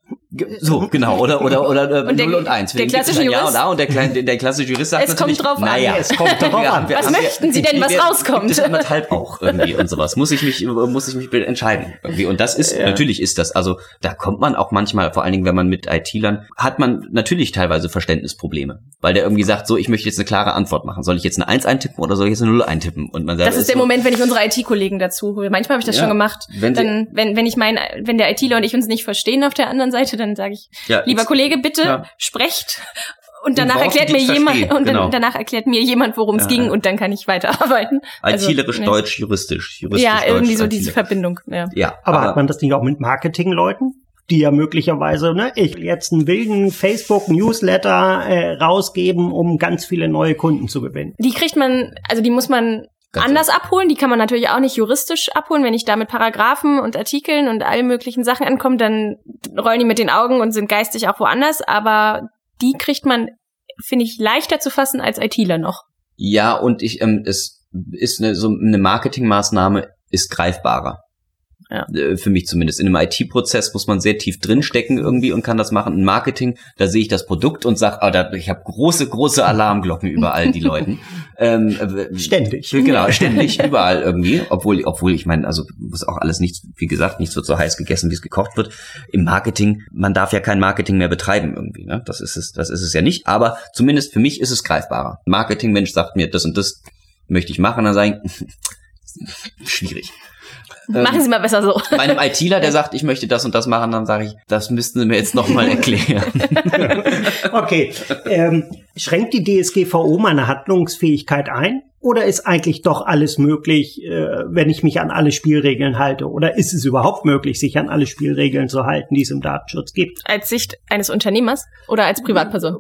So, genau, oder, oder, oder [laughs] und der, 0 und 1. Der klassische Jurist. Ja und A und der, kleine, der klassische Jurist sagt es natürlich, kommt drauf naja, an. es kommt drauf [laughs] an. Was möchten Sie denn, was rauskommt? Das anderthalb auch irgendwie und sowas. Muss ich mich, muss ich mich entscheiden irgendwie. Und das ist, ja. natürlich ist das, also da kommt man auch manchmal, vor allen Dingen, wenn man mit IT-Lern, hat man natürlich teilweise Verständnisprobleme. Weil der irgendwie sagt, so, ich möchte jetzt eine klare Antwort machen. Soll ich jetzt eine 1 eintippen oder soll ich jetzt eine 0 eintippen? Und man sagt, das ist der so, Moment, wenn ich unsere IT-Kollegen dazu hole. Manchmal habe ich das ja, schon gemacht. Wenn, Dann, wenn, wenn ich mein, wenn der ITler und ich uns nicht verstehen auf der anderen Seite, dann sage ich, ja, lieber Kollege, bitte ja. sprecht. Und danach erklärt mir jemand und genau. danach erklärt mir jemand, worum es ja, ging und dann kann ich weiterarbeiten. Altilerisch, also, deutsch, juristisch, juristisch. Ja, irgendwie so diese Verbindung. Ja. ja aber, aber hat man das nicht auch mit Marketingleuten? die ja möglicherweise, ne, ich jetzt einen wilden Facebook-Newsletter äh, rausgeben, um ganz viele neue Kunden zu gewinnen. Die kriegt man, also die muss man Ganz anders so. abholen. Die kann man natürlich auch nicht juristisch abholen. Wenn ich da mit Paragraphen und Artikeln und allen möglichen Sachen ankomme, dann rollen die mit den Augen und sind geistig auch woanders. Aber die kriegt man, finde ich, leichter zu fassen als ITler noch. Ja, und ich, ähm, es ist eine, so eine Marketingmaßnahme ist greifbarer. Ja. Äh, für mich zumindest. In einem IT-Prozess muss man sehr tief drinstecken irgendwie und kann das machen. In Marketing, da sehe ich das Produkt und sage, oh, da, ich habe große, große Alarmglocken überall, die Leuten. [laughs] Ähm, äh, ständig. [laughs] Genau, [laughs] ständig, überall irgendwie. Obwohl, obwohl ich meine, also muss auch alles nichts, wie gesagt, nichts wird so heiß gegessen, wie es gekocht wird. Im Marketing, man darf ja kein Marketing mehr betreiben irgendwie. Ne? Das ist es, das ist es ja nicht. Aber zumindest für mich ist es greifbarer. Marketing-Mensch sagt mir, das und das möchte ich machen, dann sage ich, schwierig. Machen ähm, Sie mal besser so. Meinem ITler, der [laughs] sagt, ich möchte das und das machen, dann sage ich, das müssten Sie mir jetzt nochmal erklären. [laughs] okay. Ähm, schränkt die DSGVO meine Handlungsfähigkeit ein? Oder ist eigentlich doch alles möglich, äh, wenn ich mich an alle Spielregeln halte? Oder ist es überhaupt möglich, sich an alle Spielregeln zu halten, die es im Datenschutz gibt? Als Sicht eines Unternehmers oder als Privatperson?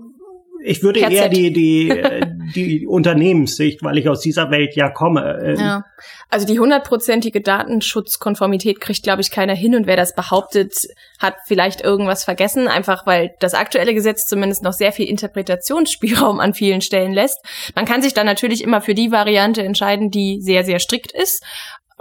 Ich würde eher die, die, äh, [laughs] die Unternehmenssicht, weil ich aus dieser Welt ja komme. Ähm. Ja. Also die hundertprozentige Datenschutzkonformität kriegt, glaube ich, keiner hin. Und wer das behauptet, hat vielleicht irgendwas vergessen, einfach weil das aktuelle Gesetz zumindest noch sehr viel Interpretationsspielraum an vielen Stellen lässt. Man kann sich dann natürlich immer für die Variante entscheiden, die sehr, sehr strikt ist.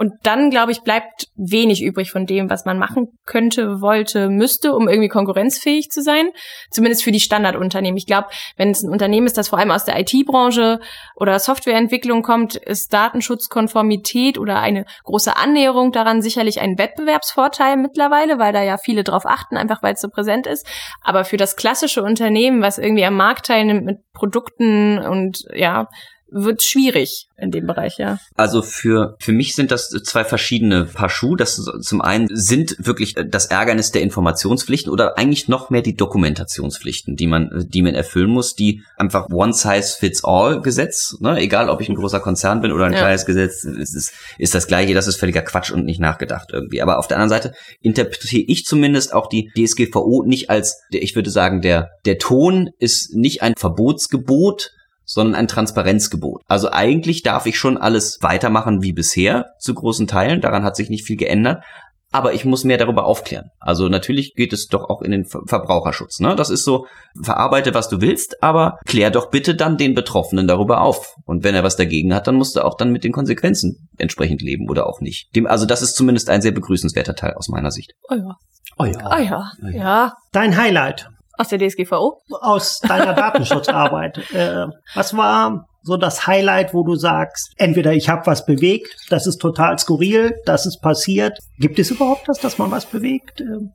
Und dann, glaube ich, bleibt wenig übrig von dem, was man machen könnte, wollte, müsste, um irgendwie konkurrenzfähig zu sein. Zumindest für die Standardunternehmen. Ich glaube, wenn es ein Unternehmen ist, das vor allem aus der IT-Branche oder Softwareentwicklung kommt, ist Datenschutzkonformität oder eine große Annäherung daran sicherlich ein Wettbewerbsvorteil mittlerweile, weil da ja viele drauf achten, einfach weil es so präsent ist. Aber für das klassische Unternehmen, was irgendwie am Markt teilnimmt mit Produkten und ja, wird schwierig in dem Bereich, ja. Also für, für mich sind das zwei verschiedene Paar Schuhe. Das zum einen sind wirklich das Ärgernis der Informationspflichten oder eigentlich noch mehr die Dokumentationspflichten, die man, die man erfüllen muss, die einfach one size fits all Gesetz, ne? egal ob ich ein großer Konzern bin oder ein ja. kleines Gesetz, ist, ist, ist das gleiche, das ist völliger Quatsch und nicht nachgedacht irgendwie. Aber auf der anderen Seite interpretiere ich zumindest auch die DSGVO nicht als, ich würde sagen, der, der Ton ist nicht ein Verbotsgebot, sondern ein Transparenzgebot. Also eigentlich darf ich schon alles weitermachen wie bisher, zu großen Teilen. Daran hat sich nicht viel geändert. Aber ich muss mehr darüber aufklären. Also natürlich geht es doch auch in den Verbraucherschutz. Ne? Das ist so, verarbeite, was du willst, aber klär doch bitte dann den Betroffenen darüber auf. Und wenn er was dagegen hat, dann musst du auch dann mit den Konsequenzen entsprechend leben oder auch nicht. Dem, also das ist zumindest ein sehr begrüßenswerter Teil aus meiner Sicht. Oh ja. Oh ja. Oh ja. ja. Dein Highlight. Aus der DSGVO? Aus deiner Datenschutzarbeit. [laughs] äh, was war so das Highlight, wo du sagst, entweder ich habe was bewegt, das ist total skurril, das ist passiert. Gibt es überhaupt das, dass man was bewegt? Ähm,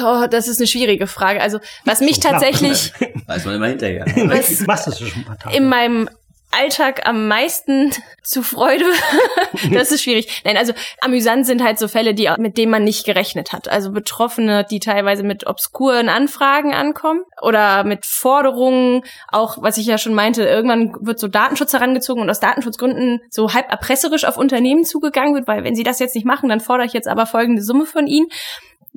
oh, das ist eine schwierige Frage. Also was mich so tatsächlich, weiß man immer hinterher. [laughs] Was, was ist schon ein paar Tage. in meinem Alltag am meisten [laughs] zu Freude? [laughs] das ist schwierig. Nein, also amüsant sind halt so Fälle, die mit denen man nicht gerechnet hat. Also Betroffene, die teilweise mit obskuren Anfragen ankommen oder mit Forderungen, auch was ich ja schon meinte, irgendwann wird so Datenschutz herangezogen und aus Datenschutzgründen so halb erpresserisch auf Unternehmen zugegangen wird, weil wenn sie das jetzt nicht machen, dann fordere ich jetzt aber folgende Summe von ihnen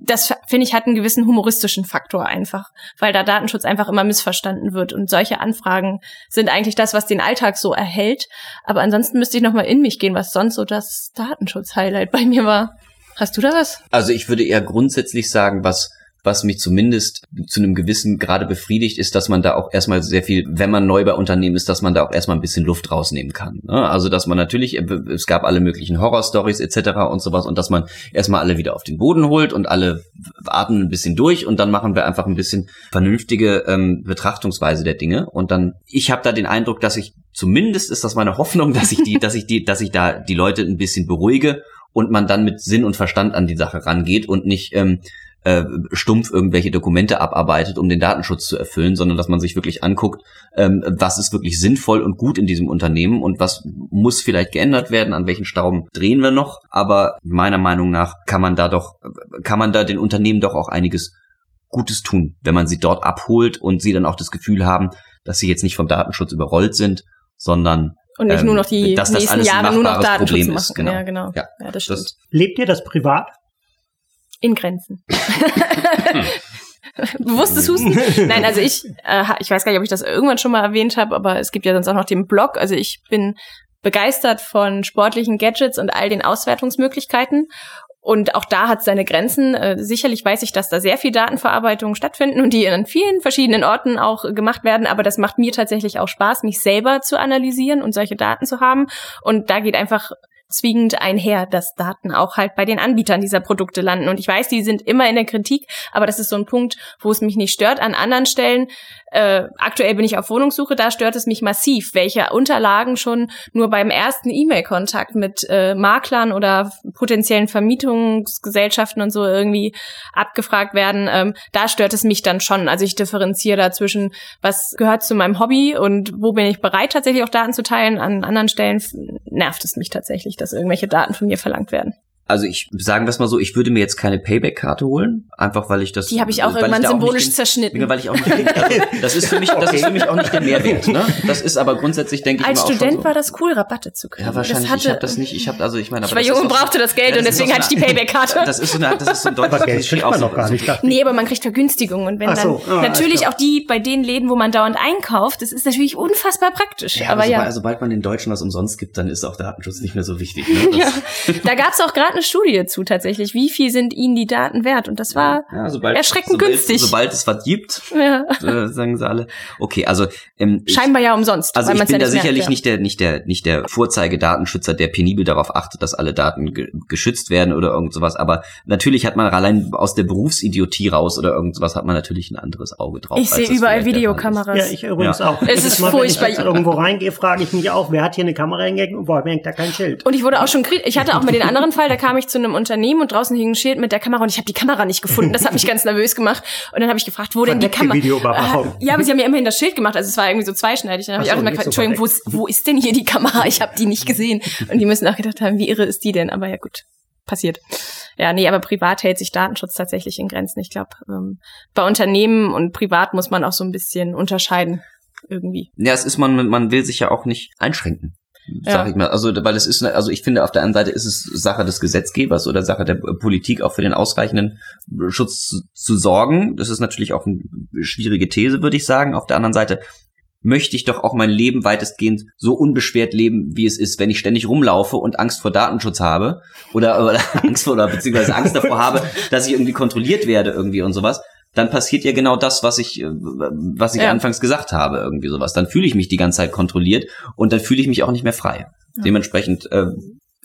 das finde ich hat einen gewissen humoristischen Faktor einfach, weil da Datenschutz einfach immer missverstanden wird und solche Anfragen sind eigentlich das, was den Alltag so erhält. Aber ansonsten müsste ich noch mal in mich gehen, was sonst so das Datenschutz-Highlight bei mir war. Hast du da was? Also ich würde eher grundsätzlich sagen, was was mich zumindest zu einem gewissen Grade befriedigt, ist, dass man da auch erstmal sehr viel, wenn man neu bei Unternehmen ist, dass man da auch erstmal ein bisschen Luft rausnehmen kann. Ne? Also dass man natürlich, äh, es gab alle möglichen Horrorstories etc. und sowas und dass man erstmal alle wieder auf den Boden holt und alle atmen ein bisschen durch und dann machen wir einfach ein bisschen vernünftige ähm, Betrachtungsweise der Dinge. Und dann, ich habe da den Eindruck, dass ich zumindest ist das meine Hoffnung, dass ich die, dass ich die, dass ich da die Leute ein bisschen beruhige und man dann mit Sinn und Verstand an die Sache rangeht und nicht ähm, äh, stumpf irgendwelche Dokumente abarbeitet, um den Datenschutz zu erfüllen, sondern dass man sich wirklich anguckt, ähm, was ist wirklich sinnvoll und gut in diesem Unternehmen und was muss vielleicht geändert werden, an welchen Stauben drehen wir noch. Aber meiner Meinung nach kann man da doch, kann man da den Unternehmen doch auch einiges Gutes tun, wenn man sie dort abholt und sie dann auch das Gefühl haben, dass sie jetzt nicht vom Datenschutz überrollt sind, sondern und nicht ähm, nur noch die nächsten Jahre nur noch Datenschutz Problem machen. Ist, genau. Ja, genau. Ja, ja das stimmt. Das Lebt ihr das privat? In Grenzen. [laughs] Bewusstes Husten? Nein, also ich, äh, ich weiß gar nicht, ob ich das irgendwann schon mal erwähnt habe, aber es gibt ja sonst auch noch den Blog. Also ich bin begeistert von sportlichen Gadgets und all den Auswertungsmöglichkeiten. Und auch da hat es seine Grenzen. Äh, sicherlich weiß ich, dass da sehr viel Datenverarbeitung stattfinden und die an vielen verschiedenen Orten auch gemacht werden. Aber das macht mir tatsächlich auch Spaß, mich selber zu analysieren und solche Daten zu haben. Und da geht einfach zwingend einher, dass Daten auch halt bei den Anbietern dieser Produkte landen. Und ich weiß, die sind immer in der Kritik, aber das ist so ein Punkt, wo es mich nicht stört. An anderen Stellen äh, aktuell bin ich auf Wohnungssuche, da stört es mich massiv, welche Unterlagen schon nur beim ersten E-Mail-Kontakt mit äh, Maklern oder potenziellen Vermietungsgesellschaften und so irgendwie abgefragt werden. Ähm, da stört es mich dann schon. Also ich differenziere dazwischen, was gehört zu meinem Hobby und wo bin ich bereit, tatsächlich auch Daten zu teilen. An anderen Stellen nervt es mich tatsächlich, dass irgendwelche Daten von mir verlangt werden also ich sagen wir es mal so, ich würde mir jetzt keine Payback-Karte holen, einfach weil ich das. Die habe ich auch irgendwann symbolisch den, zerschnitten. Weil ich auch nicht, also das ist für mich, das ist für mich auch nicht der Mehrwert. Ne? Das ist aber grundsätzlich denke ich Als mal Student so. war das cool, Rabatte zu kriegen. Ja, wahrscheinlich. Hatte, ich habe das nicht. Ich habe also ich meine. Ich war jung und brauchte das Geld ja, das und deswegen hatte ich die Payback-Karte. Das ist so eine, das ist so ein deutsches aber Geld kriegt man noch gar nicht. Nee, aber man kriegt Vergünstigungen und wenn Ach so, dann ah, natürlich auch die bei den Läden, wo man dauernd einkauft, das ist natürlich unfassbar praktisch. Ja, aber, aber ja. sobald man den Deutschen was umsonst gibt, dann ist auch Datenschutz nicht mehr so wichtig. Ne? [laughs] ja, da gab es auch gerade eine Studie zu tatsächlich. Wie viel sind ihnen die Daten wert? Und das war ja, sobald, erschreckend sobald, günstig. Sobald es was gibt, ja. äh, sagen sie alle. Okay, also ähm, scheinbar ja umsonst. Also ich bin ja da sicherlich merkt, nicht der nicht der nicht der Vorzeigedatenschützer, der penibel darauf achtet, dass alle Daten ge geschützt werden oder irgend sowas. Aber natürlich hat man allein aus der Berufsidiotie raus oder irgend sowas hat man natürlich ein anderes Auge drauf. Ich sehe überall Videokameras. Ja, ich übrigens ja. auch. Es ist Mal, furchtbar. Wenn ich irgendwo reingehe, frage ich mich auch, wer hat hier eine Kamera hingehängt und warum hängt da kein Schild? Und ich wurde auch schon kritisch. Ich hatte auch mal den anderen Fall, da kam ich zu einem Unternehmen und draußen hing ein Schild mit der Kamera und ich habe die Kamera nicht gefunden. Das hat mich [laughs] ganz nervös gemacht. Und dann habe ich gefragt, wo denn die Kamera? Äh, ja, aber sie haben ja immerhin das Schild gemacht. Also es war irgendwie so zweischneidig. Dann habe ich auch immer gefragt, Entschuldigung, wo ist, wo ist denn hier die Kamera? Ich habe die nicht gesehen. Und die müssen auch gedacht haben, wie irre ist die denn? Aber ja gut, passiert. Ja, nee, aber privat hält sich Datenschutz tatsächlich in Grenzen. Ich glaube, ähm, bei Unternehmen und privat muss man auch so ein bisschen unterscheiden irgendwie. Ja, es ist man, man will sich ja auch nicht einschränken sag ja. ich mal. Also, weil es ist, also ich finde, auf der einen Seite ist es Sache des Gesetzgebers oder Sache der Politik, auch für den ausreichenden Schutz zu, zu sorgen. Das ist natürlich auch eine schwierige These, würde ich sagen. Auf der anderen Seite möchte ich doch auch mein Leben weitestgehend so unbeschwert leben, wie es ist, wenn ich ständig rumlaufe und Angst vor Datenschutz habe oder, oder [laughs] Angst vor oder beziehungsweise Angst davor habe, dass ich irgendwie kontrolliert werde irgendwie und sowas dann passiert ja genau das, was ich, äh, was ich ja. anfangs gesagt habe, irgendwie sowas. Dann fühle ich mich die ganze Zeit kontrolliert und dann fühle ich mich auch nicht mehr frei. Ja. Dementsprechend äh,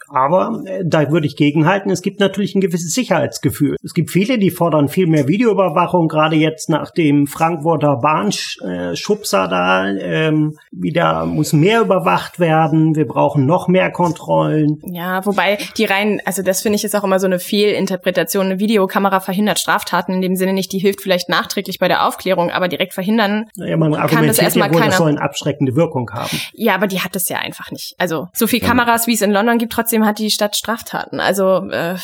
Aber äh, da würde ich gegenhalten, es gibt natürlich ein gewisses Sicherheitsgefühl. Es gibt viele, die fordern viel mehr Videoüberwachung, gerade jetzt nach dem Frankfurter Bahnschubser da. Ähm, wieder muss mehr überwacht werden, wir brauchen noch mehr Kontrollen. Ja, wobei die rein, also das finde ich ist auch immer so eine Fehlinterpretation. Eine Videokamera verhindert Straftaten in dem Sinne nicht, die hilft vielleicht nachträglich bei der Aufklärung, aber direkt verhindern ja, man kann das erstmal ja wohl, keiner. Das soll eine abschreckende Wirkung haben. Ja, aber die hat es ja einfach nicht. Also so viel Kameras, wie es in London gibt, trotzdem hat die Stadt Straftaten. Also äh,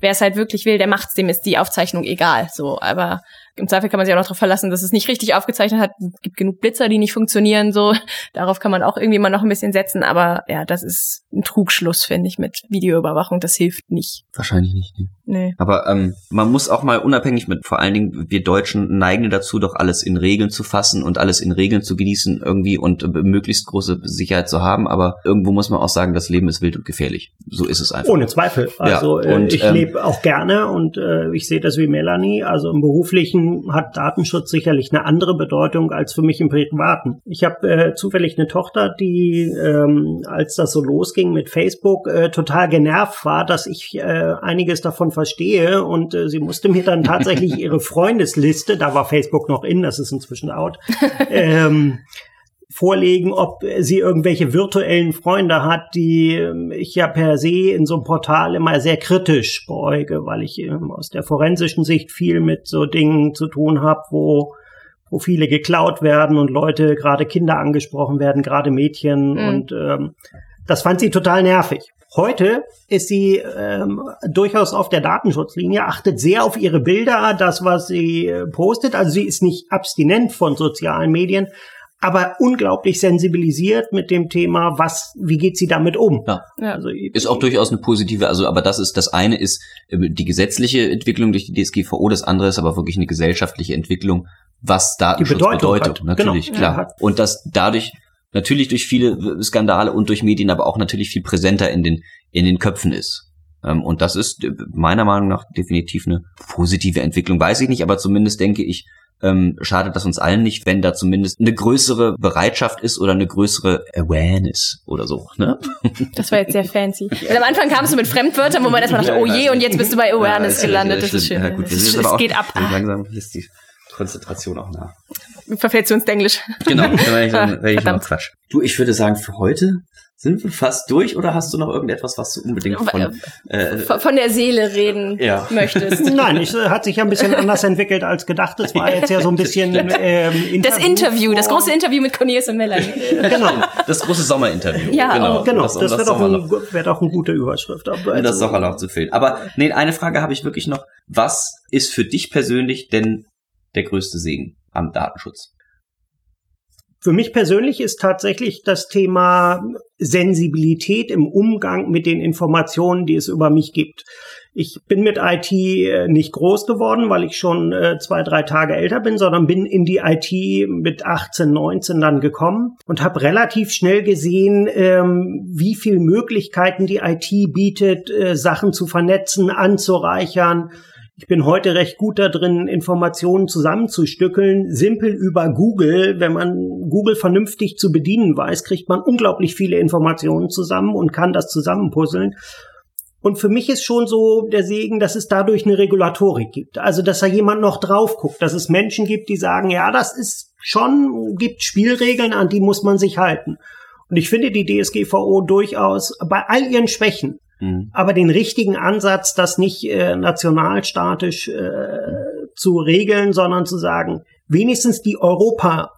wer es halt wirklich will, der macht's, dem ist die Aufzeichnung egal. So, aber im Zweifel kann man sich auch noch darauf verlassen, dass es nicht richtig aufgezeichnet hat. Es gibt genug Blitzer, die nicht funktionieren, so. [laughs] Darauf kann man auch irgendwie mal noch ein bisschen setzen, aber ja, das ist ein Trugschluss, finde ich, mit Videoüberwachung. Das hilft nicht. Wahrscheinlich nicht. Ne? Nee. Aber ähm, man muss auch mal unabhängig mit, vor allen Dingen wir Deutschen neigen dazu, doch alles in Regeln zu fassen und alles in Regeln zu genießen irgendwie und äh, möglichst große Sicherheit zu haben. Aber irgendwo muss man auch sagen, das Leben ist wild und gefährlich. So ist es einfach. Ohne Zweifel. Also ja, und, äh, ich ähm, lebe auch gerne und äh, ich sehe das wie Melanie. Also im beruflichen hat Datenschutz sicherlich eine andere Bedeutung als für mich im privaten. Ich habe äh, zufällig eine Tochter, die ähm, als das so losging mit Facebook äh, total genervt war, dass ich äh, einiges davon verstehe und äh, sie musste mir dann tatsächlich [laughs] ihre Freundesliste, da war Facebook noch in, das ist inzwischen out, ähm, vorlegen, ob sie irgendwelche virtuellen Freunde hat, die ähm, ich ja per se in so einem Portal immer sehr kritisch beuge, weil ich ähm, aus der forensischen Sicht viel mit so Dingen zu tun habe, wo Profile geklaut werden und Leute, gerade Kinder angesprochen werden, gerade Mädchen mhm. und ähm, das fand sie total nervig. Heute ist sie ähm, durchaus auf der Datenschutzlinie, achtet sehr auf ihre Bilder, das, was sie äh, postet. Also sie ist nicht abstinent von sozialen Medien, aber unglaublich sensibilisiert mit dem Thema, was, wie geht sie damit um? Ja. ja. Also, ist auch durchaus eine positive, also aber das ist, das eine ist äh, die gesetzliche Entwicklung durch die DSGVO, das andere ist aber wirklich eine gesellschaftliche Entwicklung, was Datenschutz bedeutet. Hat. Natürlich, genau. klar. Ja, Und das dadurch natürlich durch viele Skandale und durch Medien, aber auch natürlich viel präsenter in den, in den Köpfen ist. Ähm, und das ist äh, meiner Meinung nach definitiv eine positive Entwicklung. Weiß ich nicht, aber zumindest denke ich, ähm, schadet das uns allen nicht, wenn da zumindest eine größere Bereitschaft ist oder eine größere Awareness oder so. Ne? [laughs] Das war jetzt sehr fancy. Und am Anfang kamst du mit Fremdwörtern, wo man erstmal dachte, oh je, und jetzt bist du bei Awareness ja, gelandet. Das ist schön. Ja, gut, es, es geht ab. Langsam ist die Konzentration auch nach. Verfällst du ins Englisch. Genau, dann werde ich, [laughs] dann, werde ich noch Quatsch. Du, ich würde sagen, für heute sind wir fast durch oder hast du noch irgendetwas, was du unbedingt von, äh, von der Seele reden ja. möchtest? [laughs] Nein, es hat sich ja ein bisschen anders entwickelt als gedacht. Es war jetzt ja so ein bisschen [laughs] ähm, Interview Das Interview, das große Interview mit Cornelius und Melanie. [laughs] genau. Das große Sommerinterview. Ja, genau. genau. Das, das wäre doch, ein, wär doch eine gute Überschrift. Aber also, das Sommerloch zu füllen. Aber nee, eine Frage habe ich wirklich noch. Was ist für dich persönlich denn der größte Segen am Datenschutz? Für mich persönlich ist tatsächlich das Thema Sensibilität im Umgang mit den Informationen, die es über mich gibt. Ich bin mit IT äh, nicht groß geworden, weil ich schon äh, zwei, drei Tage älter bin, sondern bin in die IT mit 18, 19 dann gekommen und habe relativ schnell gesehen, ähm, wie viel Möglichkeiten die IT bietet, äh, Sachen zu vernetzen, anzureichern, ich bin heute recht gut da drin, Informationen zusammenzustückeln. Simpel über Google. Wenn man Google vernünftig zu bedienen weiß, kriegt man unglaublich viele Informationen zusammen und kann das zusammenpuzzeln. Und für mich ist schon so der Segen, dass es dadurch eine Regulatorik gibt. Also, dass da jemand noch drauf guckt, dass es Menschen gibt, die sagen, ja, das ist schon, gibt Spielregeln, an die muss man sich halten. Und ich finde die DSGVO durchaus bei all ihren Schwächen Mhm. Aber den richtigen Ansatz, das nicht äh, nationalstatisch äh, zu regeln, sondern zu sagen, wenigstens die Europa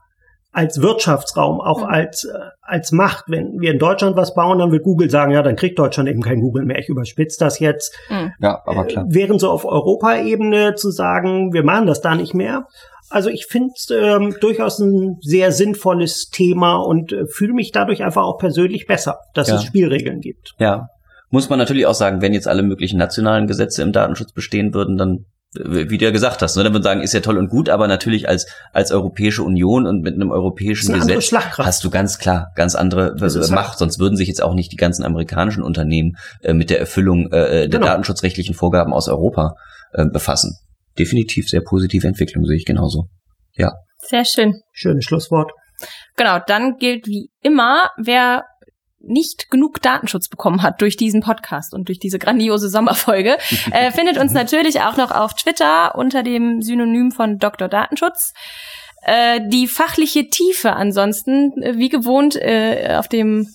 als Wirtschaftsraum, auch mhm. als, äh, als Macht. Wenn wir in Deutschland was bauen, dann wird Google sagen, ja, dann kriegt Deutschland eben kein Google mehr. Ich überspitze das jetzt. Mhm. Ja, aber klar. Äh, während so auf Europaebene zu sagen, wir machen das da nicht mehr. Also ich finde es ähm, durchaus ein sehr sinnvolles Thema und äh, fühle mich dadurch einfach auch persönlich besser, dass ja. es Spielregeln gibt. Ja, muss man natürlich auch sagen, wenn jetzt alle möglichen nationalen Gesetze im Datenschutz bestehen würden, dann wie du ja gesagt hast, ne, dann würde sagen, ist ja toll und gut, aber natürlich als als Europäische Union und mit einem europäischen Gesetz hast du ganz klar ganz andere äh, Macht, sonst würden sich jetzt auch nicht die ganzen amerikanischen Unternehmen äh, mit der Erfüllung äh, äh, der genau. datenschutzrechtlichen Vorgaben aus Europa äh, befassen. Definitiv sehr positive Entwicklung sehe ich genauso. Ja. Sehr schön. Schönes Schlusswort. Genau, dann gilt wie immer, wer nicht genug Datenschutz bekommen hat durch diesen Podcast und durch diese grandiose Sommerfolge, [laughs] äh, findet uns natürlich auch noch auf Twitter unter dem Synonym von Dr. Datenschutz. Äh, die fachliche Tiefe ansonsten, äh, wie gewohnt, äh, auf dem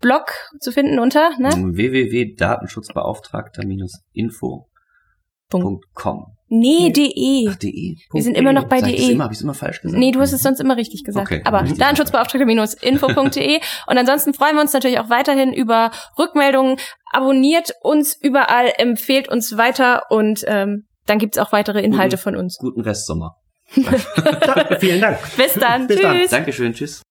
Blog zu finden unter ne? www.datenschutzbeauftragter-info.com. Nee, de. Ach, de. Wir sind immer noch bei Sag ich de. immer, hab ich's immer falsch gesagt? Nee, du hast es sonst immer richtig gesagt. Okay. Aber. Datenschutzbeauftragter-info.de. [laughs] Und ansonsten freuen wir uns natürlich auch weiterhin über Rückmeldungen. Abonniert uns überall, empfehlt uns weiter und ähm, dann gibt's auch weitere Inhalte Guten- von uns. Guten Restsommer. [laughs] Vielen Dank. Bis dann. Bis dann. Tschüss. Dankeschön, tschüss.